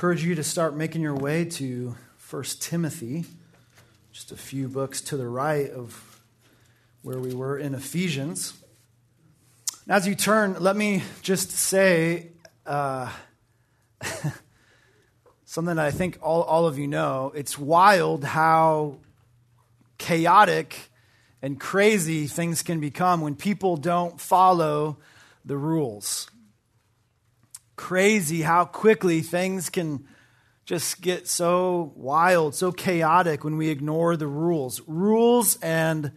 encourage you to start making your way to 1 Timothy, just a few books to the right of where we were in Ephesians. As you turn, let me just say uh, something that I think all, all of you know. It's wild how chaotic and crazy things can become when people don't follow the rules crazy how quickly things can just get so wild, so chaotic when we ignore the rules. Rules and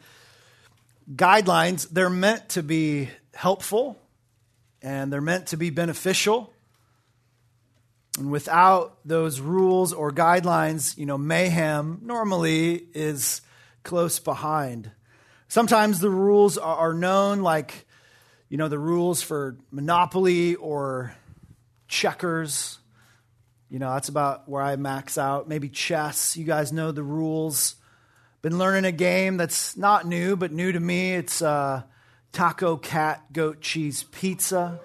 guidelines, they're meant to be helpful and they're meant to be beneficial. And without those rules or guidelines, you know, mayhem normally is close behind. Sometimes the rules are known, like, you know, the rules for Monopoly or checkers. You know, that's about where I max out. Maybe chess. You guys know the rules. Been learning a game that's not new, but new to me. It's uh, taco, cat, goat, cheese, pizza.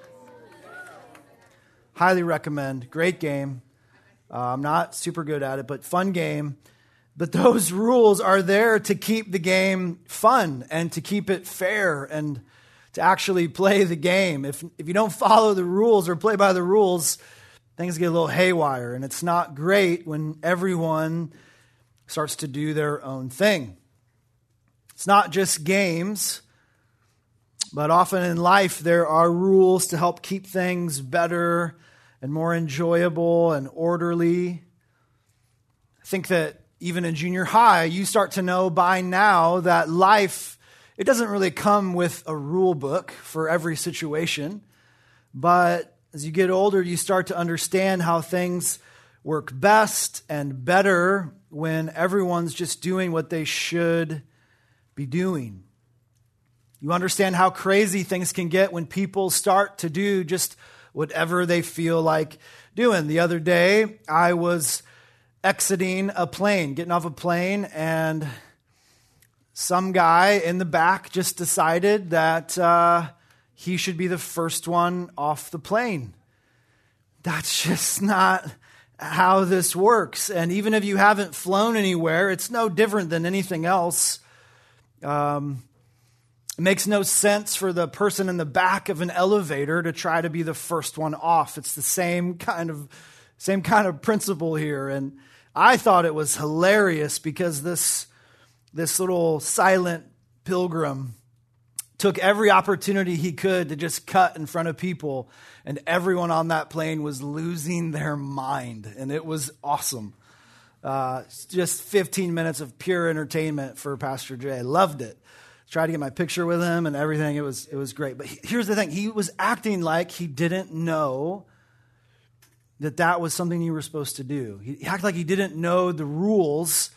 Highly recommend. Great game. Uh, I'm not super good at it, but fun game. But those rules are there to keep the game fun and to keep it fair and to actually play the game. If, if you don't follow the rules or play by the rules, things get a little haywire. And it's not great when everyone starts to do their own thing. It's not just games, but often in life there are rules to help keep things better and more enjoyable and orderly. I think that even in junior high, you start to know by now that life it doesn't really come with a rule book for every situation, but as you get older, you start to understand how things work best and better when everyone's just doing what they should be doing. You understand how crazy things can get when people start to do just whatever they feel like doing. The other day, I was exiting a plane, getting off a plane, and some guy in the back just decided that uh, he should be the first one off the plane. That's just not how this works. And even if you haven't flown anywhere, it's no different than anything else. Um, it makes no sense for the person in the back of an elevator to try to be the first one off. It's the same kind of same kind of principle here. And I thought it was hilarious because this this little silent pilgrim took every opportunity he could to just cut in front of people, and everyone on that plane was losing their mind, and it was awesome. Uh, just 15 minutes of pure entertainment for Pastor Jay. Loved it. Tried to get my picture with him and everything. It was it was great. But he, here's the thing: he was acting like he didn't know that that was something you were supposed to do. He acted like he didn't know the rules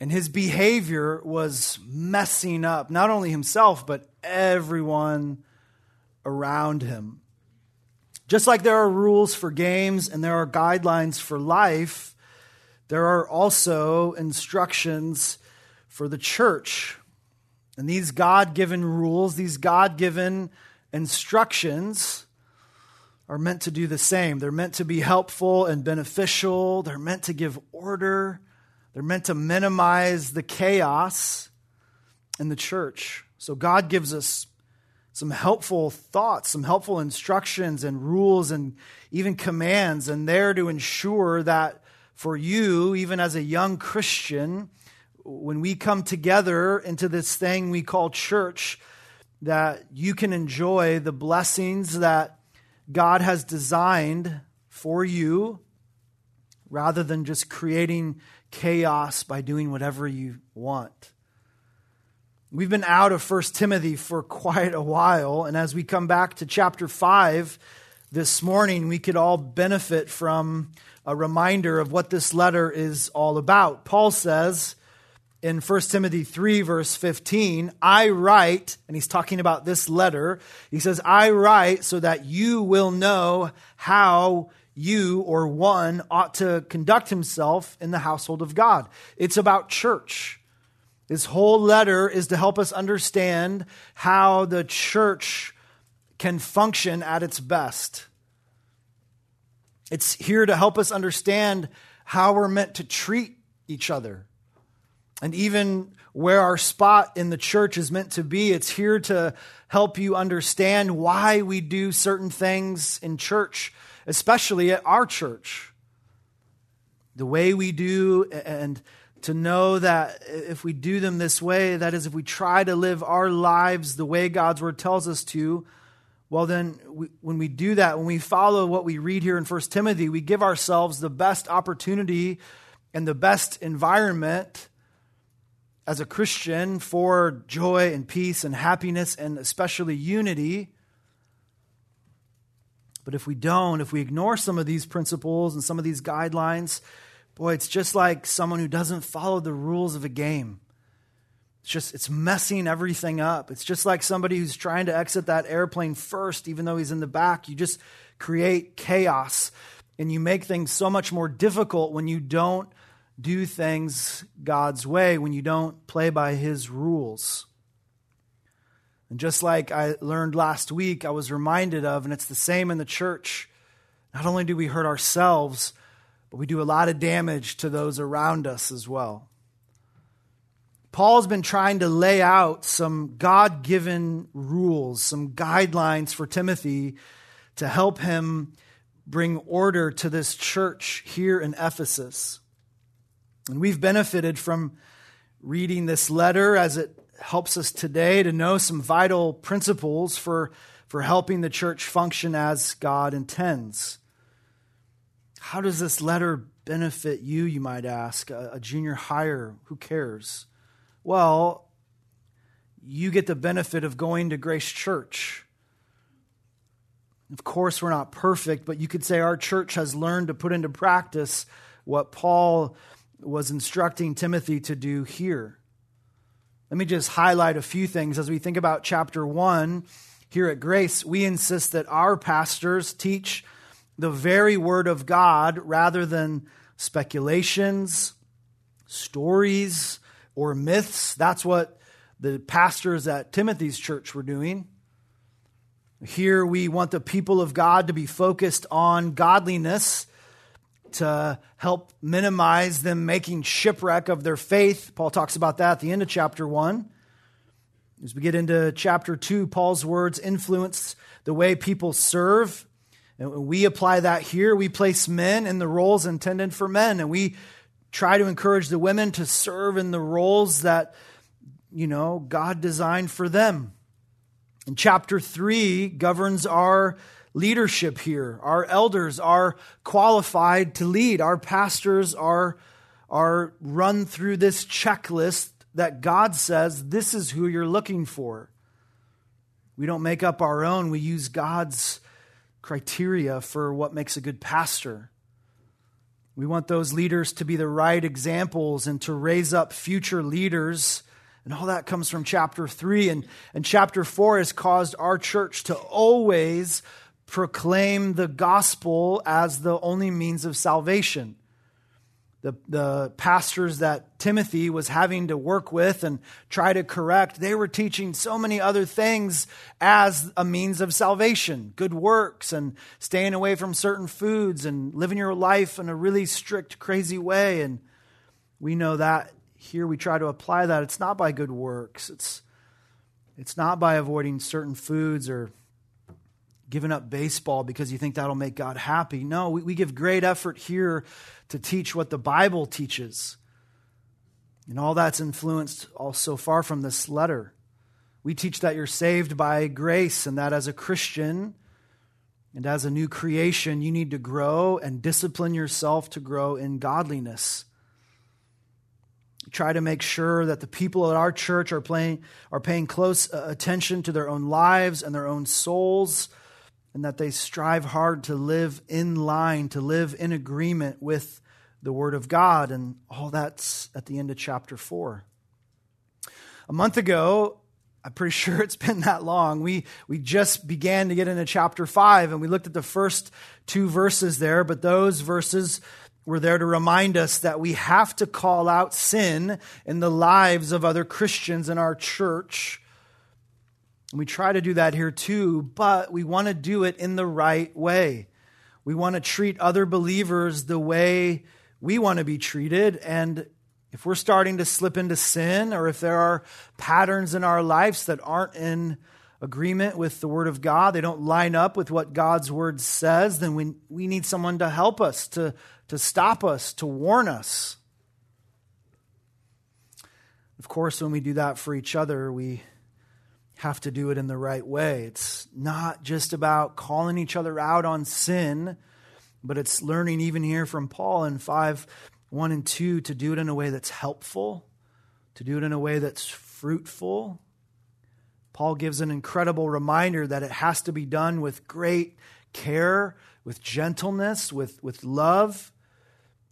and his behavior was messing up not only himself, but everyone around him. Just like there are rules for games and there are guidelines for life, there are also instructions for the church. And these God given rules, these God given instructions, are meant to do the same. They're meant to be helpful and beneficial, they're meant to give order. They're meant to minimize the chaos in the church. So God gives us some helpful thoughts, some helpful instructions and rules and even commands, and they're there to ensure that for you, even as a young Christian, when we come together into this thing we call church, that you can enjoy the blessings that God has designed for you rather than just creating chaos by doing whatever you want. We've been out of 1 Timothy for quite a while, and as we come back to chapter 5 this morning, we could all benefit from a reminder of what this letter is all about. Paul says in 1 Timothy 3, verse 15, I write, and he's talking about this letter, he says, I write so that you will know how you or one ought to conduct himself in the household of God. It's about church. This whole letter is to help us understand how the church can function at its best. It's here to help us understand how we're meant to treat each other. And even where our spot in the church is meant to be, it's here to help you understand why we do certain things in church, especially at our church. The way we do, and to know that if we do them this way, that is, if we try to live our lives the way God's word tells us to, well, then we, when we do that, when we follow what we read here in 1 Timothy, we give ourselves the best opportunity and the best environment as a Christian for joy and peace and happiness and especially unity. But if we don't, if we ignore some of these principles and some of these guidelines, boy, it's just like someone who doesn't follow the rules of a game. It's just, it's messing everything up. It's just like somebody who's trying to exit that airplane first, even though he's in the back. You just create chaos and you make things so much more difficult when you don't do things God's way, when you don't play by His rules. And just like I learned last week, I was reminded of, and it's the same in the church. Not only do we hurt ourselves, but we do a lot of damage to those around us as well. Paul's been trying to lay out some God given rules, some guidelines for Timothy to help him bring order to this church here in Ephesus. And we've benefited from reading this letter as it helps us today to know some vital principles for, for helping the church function as God intends. How does this letter benefit you, you might ask? A, a junior higher, who cares? Well, you get the benefit of going to Grace Church. Of course, we're not perfect, but you could say our church has learned to put into practice what Paul was instructing Timothy to do here. Let me just highlight a few things as we think about chapter 1 here at Grace. We insist that our pastors teach the very word of God rather than speculations, stories, or myths. That's what the pastors at Timothy's church were doing. Here we want the people of God to be focused on godliness to help minimize them making shipwreck of their faith. Paul talks about that at the end of chapter 1. As we get into chapter 2, Paul's words influence the way people serve. And we apply that here. We place men in the roles intended for men, and we try to encourage the women to serve in the roles that, you know, God designed for them. And chapter 3 governs our leadership here. Our elders are qualified to lead. Our pastors are, are run through this checklist that God says this is who you're looking for. We don't make up our own, we use God's criteria for what makes a good pastor. We want those leaders to be the right examples and to raise up future leaders. And all that comes from chapter 3. And, and chapter 4 has caused our church to always proclaim the gospel as the only means of salvation. The, the pastors that Timothy was having to work with and try to correct, they were teaching so many other things as a means of salvation good works and staying away from certain foods and living your life in a really strict, crazy way. And we know that here we try to apply that. It's not by good works, it's, it's not by avoiding certain foods or giving up baseball because you think that'll make God happy. No, we, we give great effort here to teach what the Bible teaches. And all that's influenced also far from this letter. We teach that you're saved by grace and that as a Christian and as a new creation, you need to grow and discipline yourself to grow in godliness. Try to make sure that the people at our church are, playing, are paying close uh, attention to their own lives and their own souls and that they strive hard to live in line, to live in agreement with the Word of God. And all that's at the end of chapter 4. A month ago, I'm pretty sure it's been that long. We, we just began to get into chapter 5, and we looked at the first two verses there, but those verses were there to remind us that we have to call out sin in the lives of other Christians in our church and we try to do that here too, but we want to do it in the right way. We want to treat other believers the way we want to be treated. And if we're starting to slip into sin, or if there are patterns in our lives that aren't in agreement with the Word of God, they don't line up with what God's Word says, then we, we need someone to help us, to, to stop us, to warn us. Of course, when we do that for each other, we have to do it in the right way. It's not just about calling each other out on sin, but it's learning even here from Paul in 5 1 and 2 to do it in a way that's helpful, to do it in a way that's fruitful. Paul gives an incredible reminder that it has to be done with great care, with gentleness, with, with love,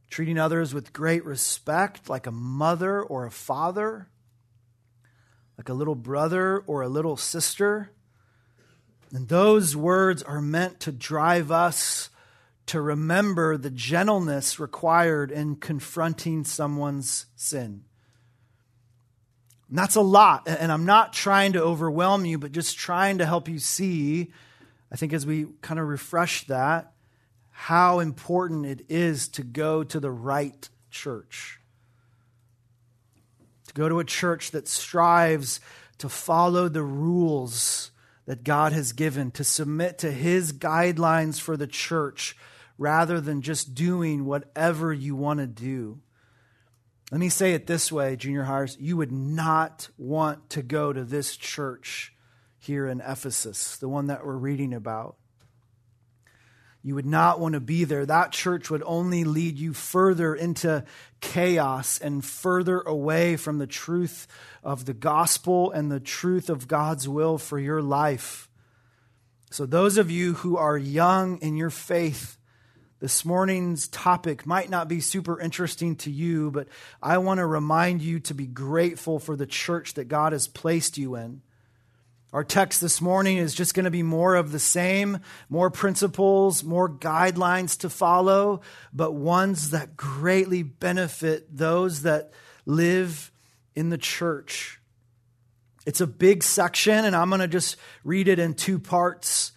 treating others with great respect, like a mother or a father like a little brother or a little sister. And those words are meant to drive us to remember the gentleness required in confronting someone's sin. And that's a lot. And I'm not trying to overwhelm you, but just trying to help you see, I think, as we kind of refresh that, how important it is to go to the right church to go to a church that strives to follow the rules that God has given, to submit to His guidelines for the church rather than just doing whatever you want to do. Let me say it this way, junior highers. You would not want to go to this church here in Ephesus, the one that we're reading about. You would not want to be there. That church would only lead you further into chaos and further away from the truth of the gospel and the truth of God's will for your life. So, those of you who are young in your faith, this morning's topic might not be super interesting to you, but I want to remind you to be grateful for the church that God has placed you in. Our text this morning is just going to be more of the same, more principles, more guidelines to follow, but ones that greatly benefit those that live in the church. It's a big section, and I'm going to just read it in two parts,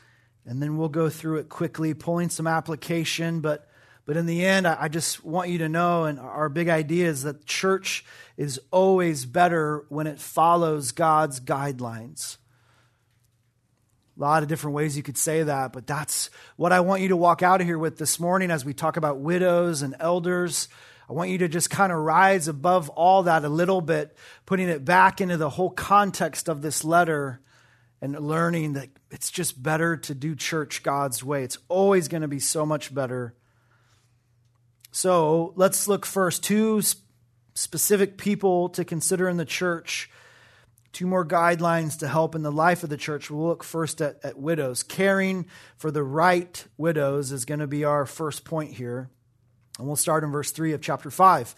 and then we'll go through it quickly, pulling some application. But, but in the end, I just want you to know, and our big idea is that church is always better when it follows God's guidelines. A lot of different ways you could say that, but that's what I want you to walk out of here with this morning as we talk about widows and elders. I want you to just kind of rise above all that a little bit, putting it back into the whole context of this letter and learning that it's just better to do church God's way. It's always going to be so much better. So let's look first two specific people to consider in the church two more guidelines to help in the life of the church. We'll look first at, at widows. Caring for the right widows is going to be our first point here. And we'll start in verse 3 of chapter 5.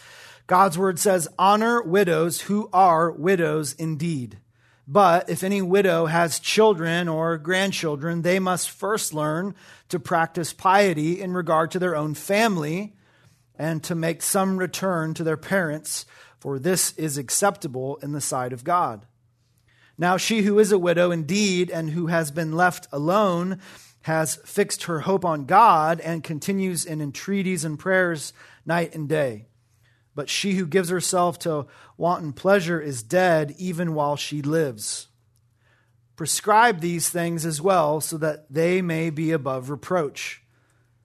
God's word says, Honor widows who are widows indeed. But if any widow has children or grandchildren, they must first learn to practice piety in regard to their own family and to make some return to their parents, for this is acceptable in the sight of God. Now, she who is a widow indeed and who has been left alone has fixed her hope on God and continues in entreaties and prayers night and day. But she who gives herself to wanton pleasure is dead even while she lives. Prescribe these things as well so that they may be above reproach.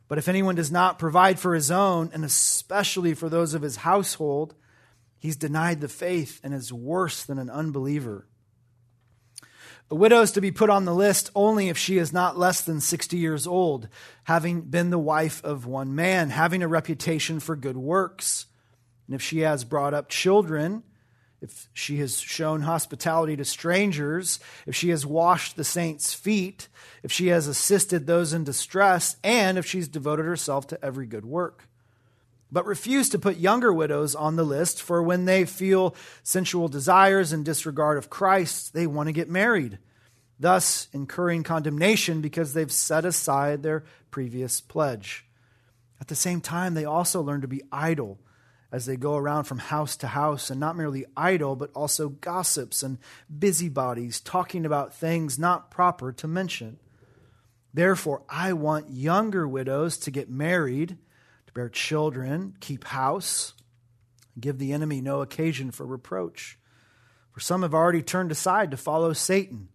But if anyone does not provide for his own, and especially for those of his household, he's denied the faith and is worse than an unbeliever. A widow is to be put on the list only if she is not less than 60 years old, having been the wife of one man, having a reputation for good works. And if she has brought up children, if she has shown hospitality to strangers, if she has washed the saints' feet, if she has assisted those in distress, and if she's devoted herself to every good work but refuse to put younger widows on the list, for when they feel sensual desires and disregard of Christ, they want to get married, thus incurring condemnation because they've set aside their previous pledge. At the same time, they also learn to be idle as they go around from house to house, and not merely idle, but also gossips and busybodies, talking about things not proper to mention. Therefore, I want younger widows to get married, bear children, keep house, give the enemy no occasion for reproach. For some have already turned aside to follow Satan.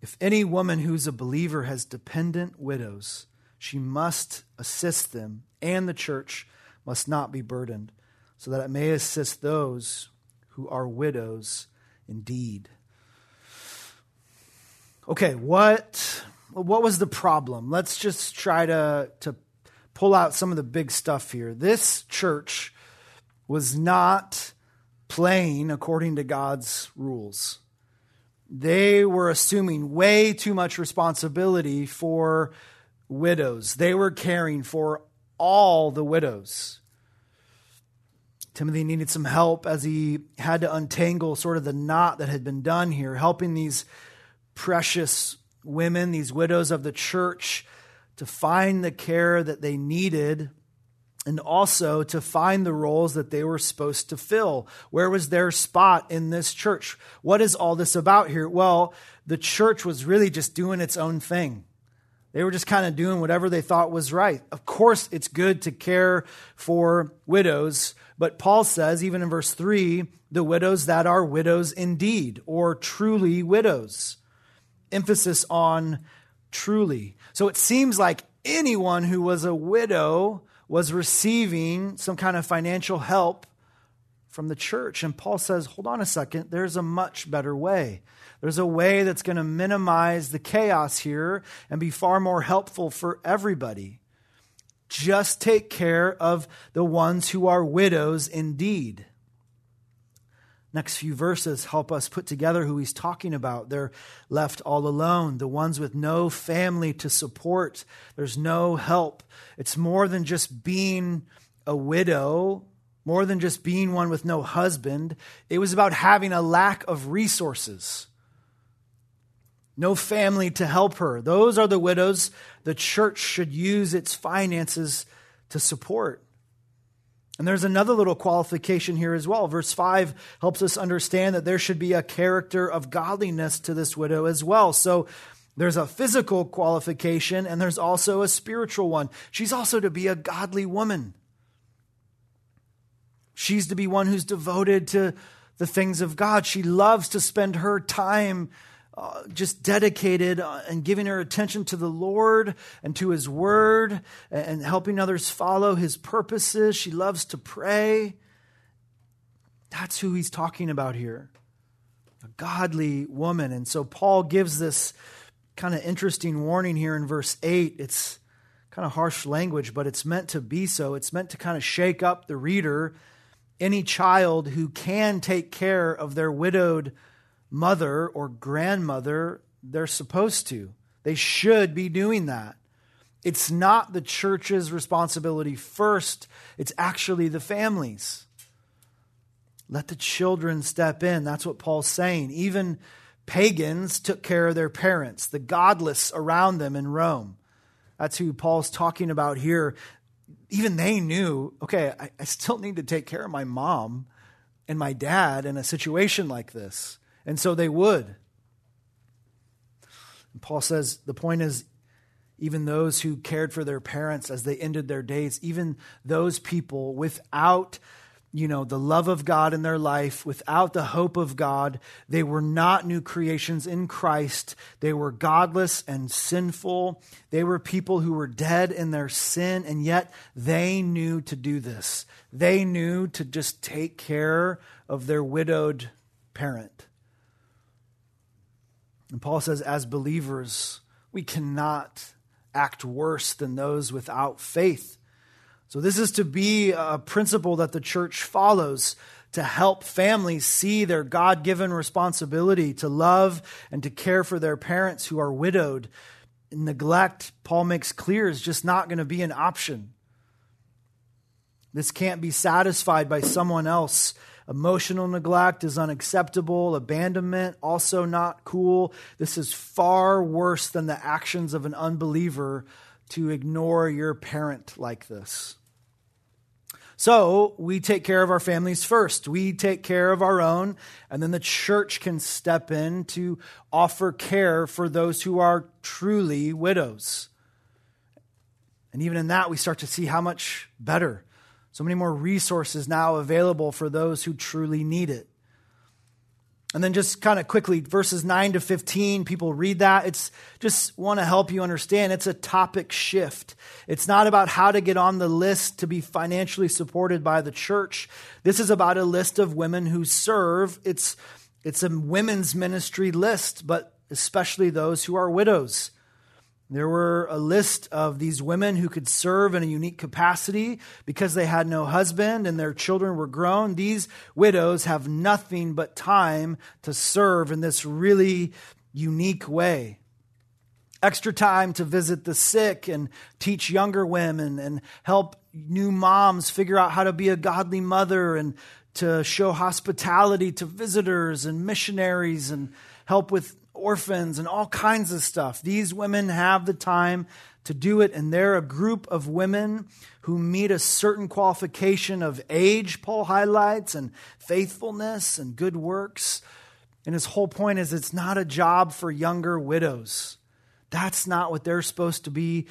If any woman who's a believer has dependent widows, she must assist them, and the church must not be burdened, so that it may assist those who are widows indeed. Okay, what what was the problem? Let's just try to to pull out some of the big stuff here. This church was not playing according to God's rules. They were assuming way too much responsibility for widows. They were caring for all the widows. Timothy needed some help as he had to untangle sort of the knot that had been done here, helping these precious women, these widows of the church, to find the care that they needed and also to find the roles that they were supposed to fill. Where was their spot in this church? What is all this about here? Well, the church was really just doing its own thing. They were just kind of doing whatever they thought was right. Of course, it's good to care for widows, but Paul says, even in verse 3, the widows that are widows indeed, or truly widows. Emphasis on truly. So it seems like anyone who was a widow was receiving some kind of financial help from the church. And Paul says, hold on a second, there's a much better way. There's a way that's going to minimize the chaos here and be far more helpful for everybody. Just take care of the ones who are widows indeed. Next few verses help us put together who he's talking about. They're left all alone, the ones with no family to support. There's no help. It's more than just being a widow, more than just being one with no husband. It was about having a lack of resources. No family to help her. Those are the widows the church should use its finances to support. And there's another little qualification here as well. Verse 5 helps us understand that there should be a character of godliness to this widow as well. So there's a physical qualification and there's also a spiritual one. She's also to be a godly woman. She's to be one who's devoted to the things of God. She loves to spend her time uh, just dedicated uh, and giving her attention to the Lord and to His Word and helping others follow His purposes. She loves to pray. That's who he's talking about here a godly woman. And so Paul gives this kind of interesting warning here in verse 8. It's kind of harsh language, but it's meant to be so. It's meant to kind of shake up the reader. Any child who can take care of their widowed mother or grandmother, they're supposed to. They should be doing that. It's not the church's responsibility first, it's actually the family's. Let the children step in. That's what Paul's saying. Even pagans took care of their parents, the godless around them in Rome. That's who Paul's talking about here. Even they knew, okay, I, I still need to take care of my mom and my dad in a situation like this. And so they would. And Paul says the point is even those who cared for their parents as they ended their days, even those people without you know the love of God in their life, without the hope of God, they were not new creations in Christ. They were godless and sinful. They were people who were dead in their sin, and yet they knew to do this. They knew to just take care of their widowed parent. And Paul says, as believers, we cannot act worse than those without faith. So, this is to be a principle that the church follows to help families see their God given responsibility to love and to care for their parents who are widowed. Neglect, Paul makes clear, is just not going to be an option. This can't be satisfied by someone else Emotional neglect is unacceptable. Abandonment, also not cool. This is far worse than the actions of an unbeliever to ignore your parent like this. So we take care of our families first. We take care of our own, and then the church can step in to offer care for those who are truly widows. And even in that, we start to see how much better. So many more resources now available for those who truly need it. And then just kind of quickly, verses 9 to 15, people read that. It's just want to help you understand it's a topic shift. It's not about how to get on the list to be financially supported by the church. This is about a list of women who serve. It's, it's a women's ministry list, but especially those who are widows. There were a list of these women who could serve in a unique capacity because they had no husband and their children were grown. These widows have nothing but time to serve in this really unique way. Extra time to visit the sick and teach younger women and help new moms figure out how to be a godly mother and to show hospitality to visitors and missionaries and help with orphans and all kinds of stuff. These women have the time to do it, and they're a group of women who meet a certain qualification of age, Paul highlights, and faithfulness and good works. And his whole point is it's not a job for younger widows. That's not what they're supposed to be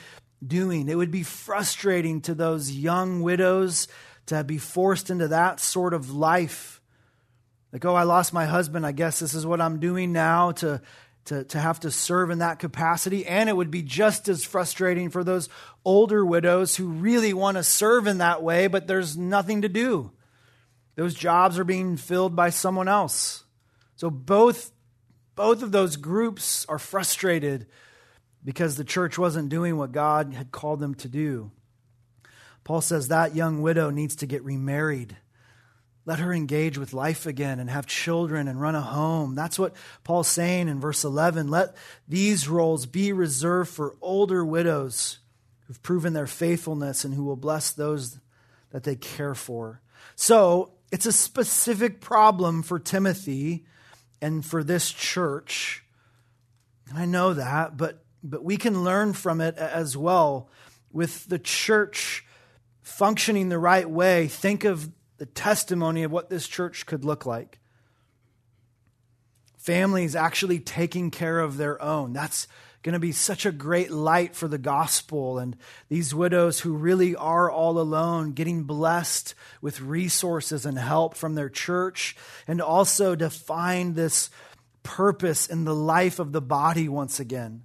doing. It would be frustrating to those young widows to be forced into that sort of life. Like, oh, I lost my husband. I guess this is what I'm doing now to, to, to have to serve in that capacity. And it would be just as frustrating for those older widows who really want to serve in that way, but there's nothing to do. Those jobs are being filled by someone else. So both, both of those groups are frustrated because the church wasn't doing what God had called them to do. Paul says that young widow needs to get remarried. Let her engage with life again and have children and run a home. That's what Paul's saying in verse 11. Let these roles be reserved for older widows who've proven their faithfulness and who will bless those that they care for. So it's a specific problem for Timothy and for this church. And I know that, but, but we can learn from it as well. With the church functioning the right way, think of the testimony of what this church could look like. Families actually taking care of their own. That's going to be such a great light for the gospel. And these widows who really are all alone, getting blessed with resources and help from their church, and also to find this purpose in the life of the body once again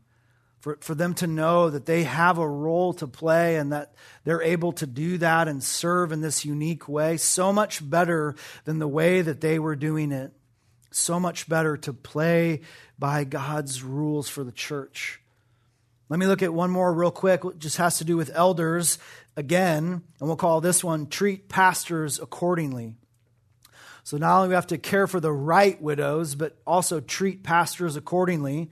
for, for them to know that they have a role to play and that they're able to do that and serve in this unique way, so much better than the way that they were doing it. So much better to play by God's rules for the church. Let me look at one more real quick. It just has to do with elders again, and we'll call this one treat pastors accordingly. So not only we have to care for the right widows, but also treat pastors accordingly.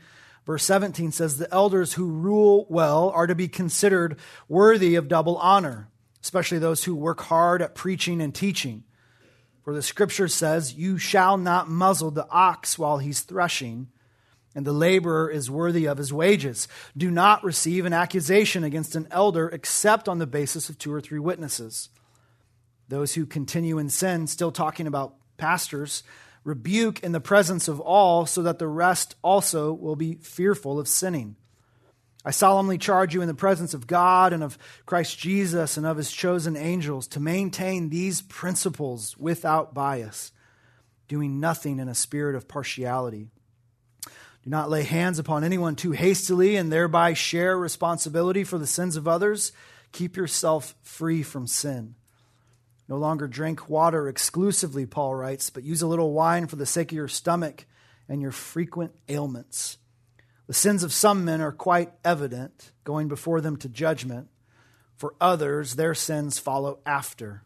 Verse 17 says, The elders who rule well are to be considered worthy of double honor, especially those who work hard at preaching and teaching. For the scripture says, You shall not muzzle the ox while he's threshing, and the laborer is worthy of his wages. Do not receive an accusation against an elder except on the basis of two or three witnesses. Those who continue in sin, still talking about pastors, rebuke in the presence of all, so that the rest also will be fearful of sinning. I solemnly charge you in the presence of God and of Christ Jesus and of his chosen angels to maintain these principles without bias, doing nothing in a spirit of partiality. Do not lay hands upon anyone too hastily and thereby share responsibility for the sins of others. Keep yourself free from sin. No longer drink water exclusively, Paul writes, but use a little wine for the sake of your stomach and your frequent ailments. The sins of some men are quite evident, going before them to judgment. For others, their sins follow after.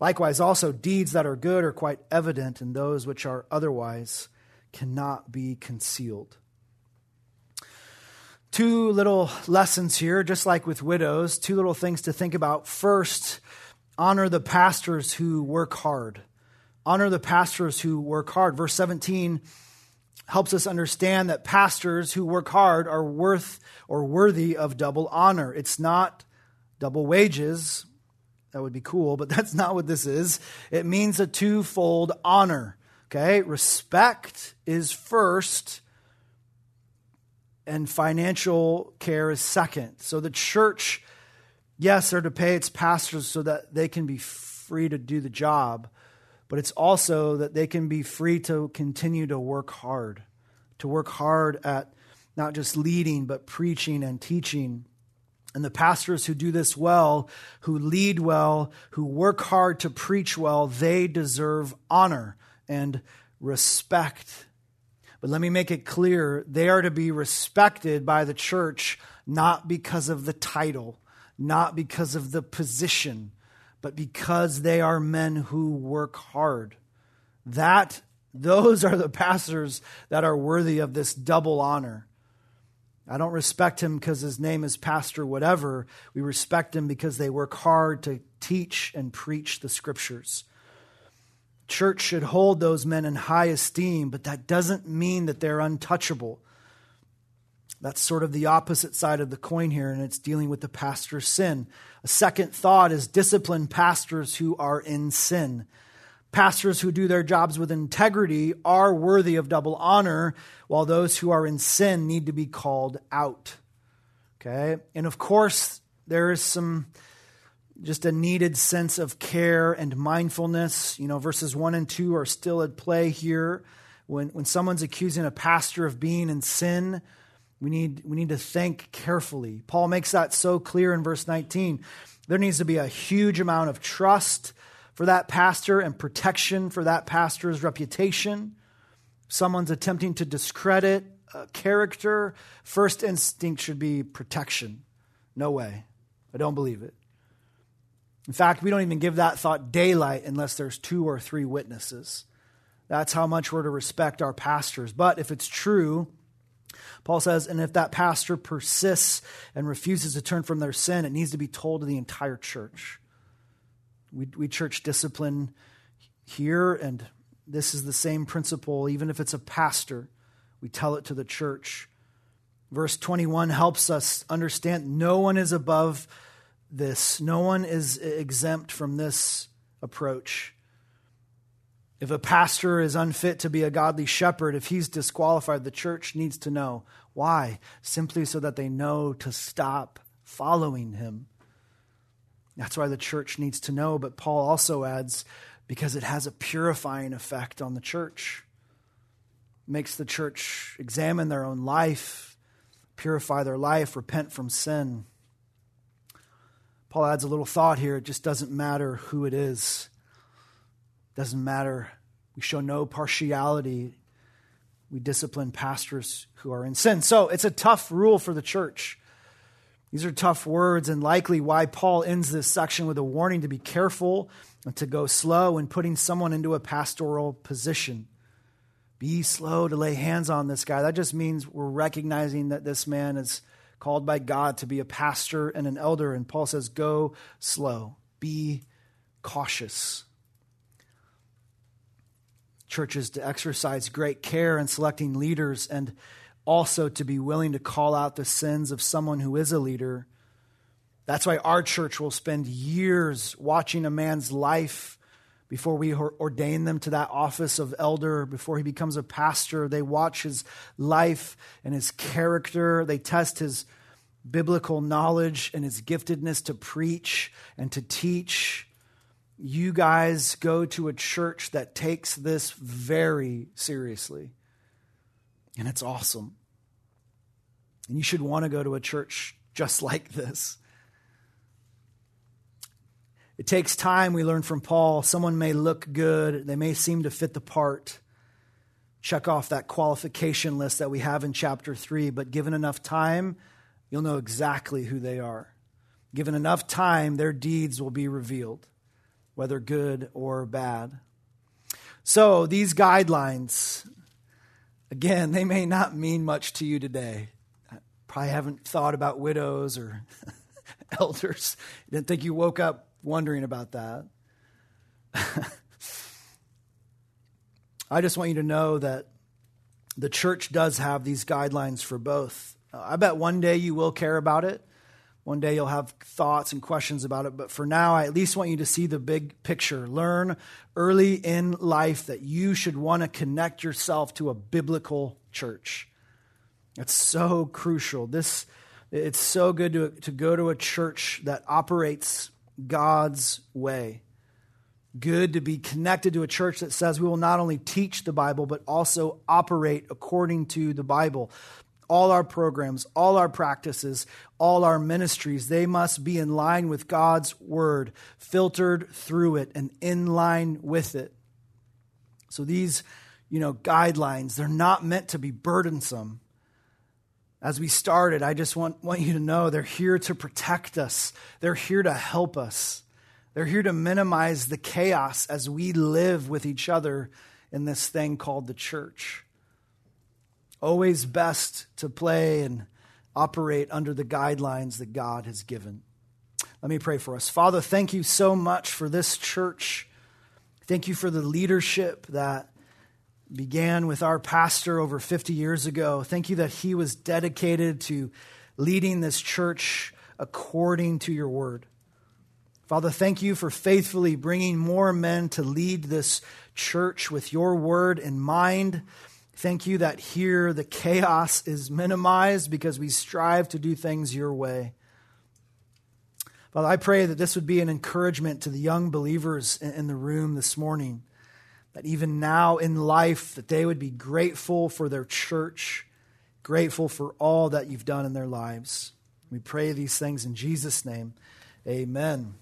Likewise, also, deeds that are good are quite evident, and those which are otherwise cannot be concealed. Two little lessons here, just like with widows, two little things to think about. First, honor the pastors who work hard. Honor the pastors who work hard. Verse 17 helps us understand that pastors who work hard are worth or worthy of double honor. It's not double wages. That would be cool, but that's not what this is. It means a twofold honor. Okay? Respect is first, and financial care is second. So the church, yes, they're to pay its pastors so that they can be free to do the job, but it's also that they can be free to continue to work hard, to work hard at not just leading, but preaching and teaching. And the pastors who do this well, who lead well, who work hard to preach well, they deserve honor and respect. But let me make it clear they are to be respected by the church not because of the title, not because of the position, but because they are men who work hard. That those are the pastors that are worthy of this double honor. I don't respect him because his name is pastor whatever. We respect him because they work hard to teach and preach the scriptures. Church should hold those men in high esteem, but that doesn't mean that they're untouchable. That's sort of the opposite side of the coin here, and it's dealing with the pastor's sin. A second thought is discipline pastors who are in sin. Pastors who do their jobs with integrity are worthy of double honor, while those who are in sin need to be called out. Okay? And of course, there is some just a needed sense of care and mindfulness. You know, verses 1 and 2 are still at play here. When, when someone's accusing a pastor of being in sin, we need, we need to think carefully. Paul makes that so clear in verse 19. There needs to be a huge amount of trust for that pastor and protection for that pastor's reputation. Someone's attempting to discredit a character, first instinct should be protection. No way. I don't believe it. In fact, we don't even give that thought daylight unless there's two or three witnesses. That's how much we're to respect our pastors. But if it's true, Paul says, and if that pastor persists and refuses to turn from their sin, it needs to be told to the entire church. We, we church discipline here, and this is the same principle, even if it's a pastor, we tell it to the church. Verse 21 helps us understand no one is above this. No one is exempt from this approach. If a pastor is unfit to be a godly shepherd, if he's disqualified, the church needs to know. Why? Simply so that they know to stop following him. That's why the church needs to know. But Paul also adds, because it has a purifying effect on the church. Makes the church examine their own life, purify their life, repent from sin. Paul adds a little thought here. It just doesn't matter who it is. Doesn't matter. We show no partiality. We discipline pastors who are in sin. So it's a tough rule for the church. These are tough words, and likely why Paul ends this section with a warning to be careful and to go slow in putting someone into a pastoral position. Be slow to lay hands on this guy. That just means we're recognizing that this man is called by God to be a pastor and an elder. And Paul says, go slow, be cautious. Churches to exercise great care in selecting leaders and also to be willing to call out the sins of someone who is a leader. That's why our church will spend years watching a man's life before we ordain them to that office of elder, before he becomes a pastor. They watch his life and his character. They test his biblical knowledge and his giftedness to preach and to teach. You guys go to a church that takes this very seriously. And it's awesome. And you should want to go to a church just like this. It takes time, we learn from Paul. Someone may look good, they may seem to fit the part. Check off that qualification list that we have in chapter 3, but given enough time, you'll know exactly who they are. Given enough time, their deeds will be revealed, whether good or bad. So, these guidelines, again, they may not mean much to you today. I Probably haven't thought about widows or elders. Didn't think you woke up wondering about that. I just want you to know that the church does have these guidelines for both. I bet one day you will care about it, One day you'll have thoughts and questions about it, but for now, I at least want you to see the big picture. Learn early in life that you should want to connect yourself to a biblical church. It's so crucial. This it's so good to, to go to a church that operates God's way. Good to be connected to a church that says we will not only teach the Bible, but also operate according to the Bible. All our programs, all our practices, all our ministries, they must be in line with God's word, filtered through it and in line with it. So these, you know, guidelines, they're not meant to be burdensome as we started, I just want, want you to know they're here to protect us, they're here to help us. They're here to minimize the chaos as we live with each other in this thing called the church. Always best to play and operate under the guidelines that God has given. Let me pray for us. Father, thank you so much for this church. Thank you for the leadership that began with our pastor over 50 years ago. Thank you that he was dedicated to leading this church according to your word. Father, thank you for faithfully bringing more men to lead this church with your word in mind. Thank you that here the chaos is minimized because we strive to do things your way. Father, I pray that this would be an encouragement to the young believers in the room this morning that even now in life that they would be grateful for their church grateful for all that you've done in their lives. We pray these things in jesus name. Amen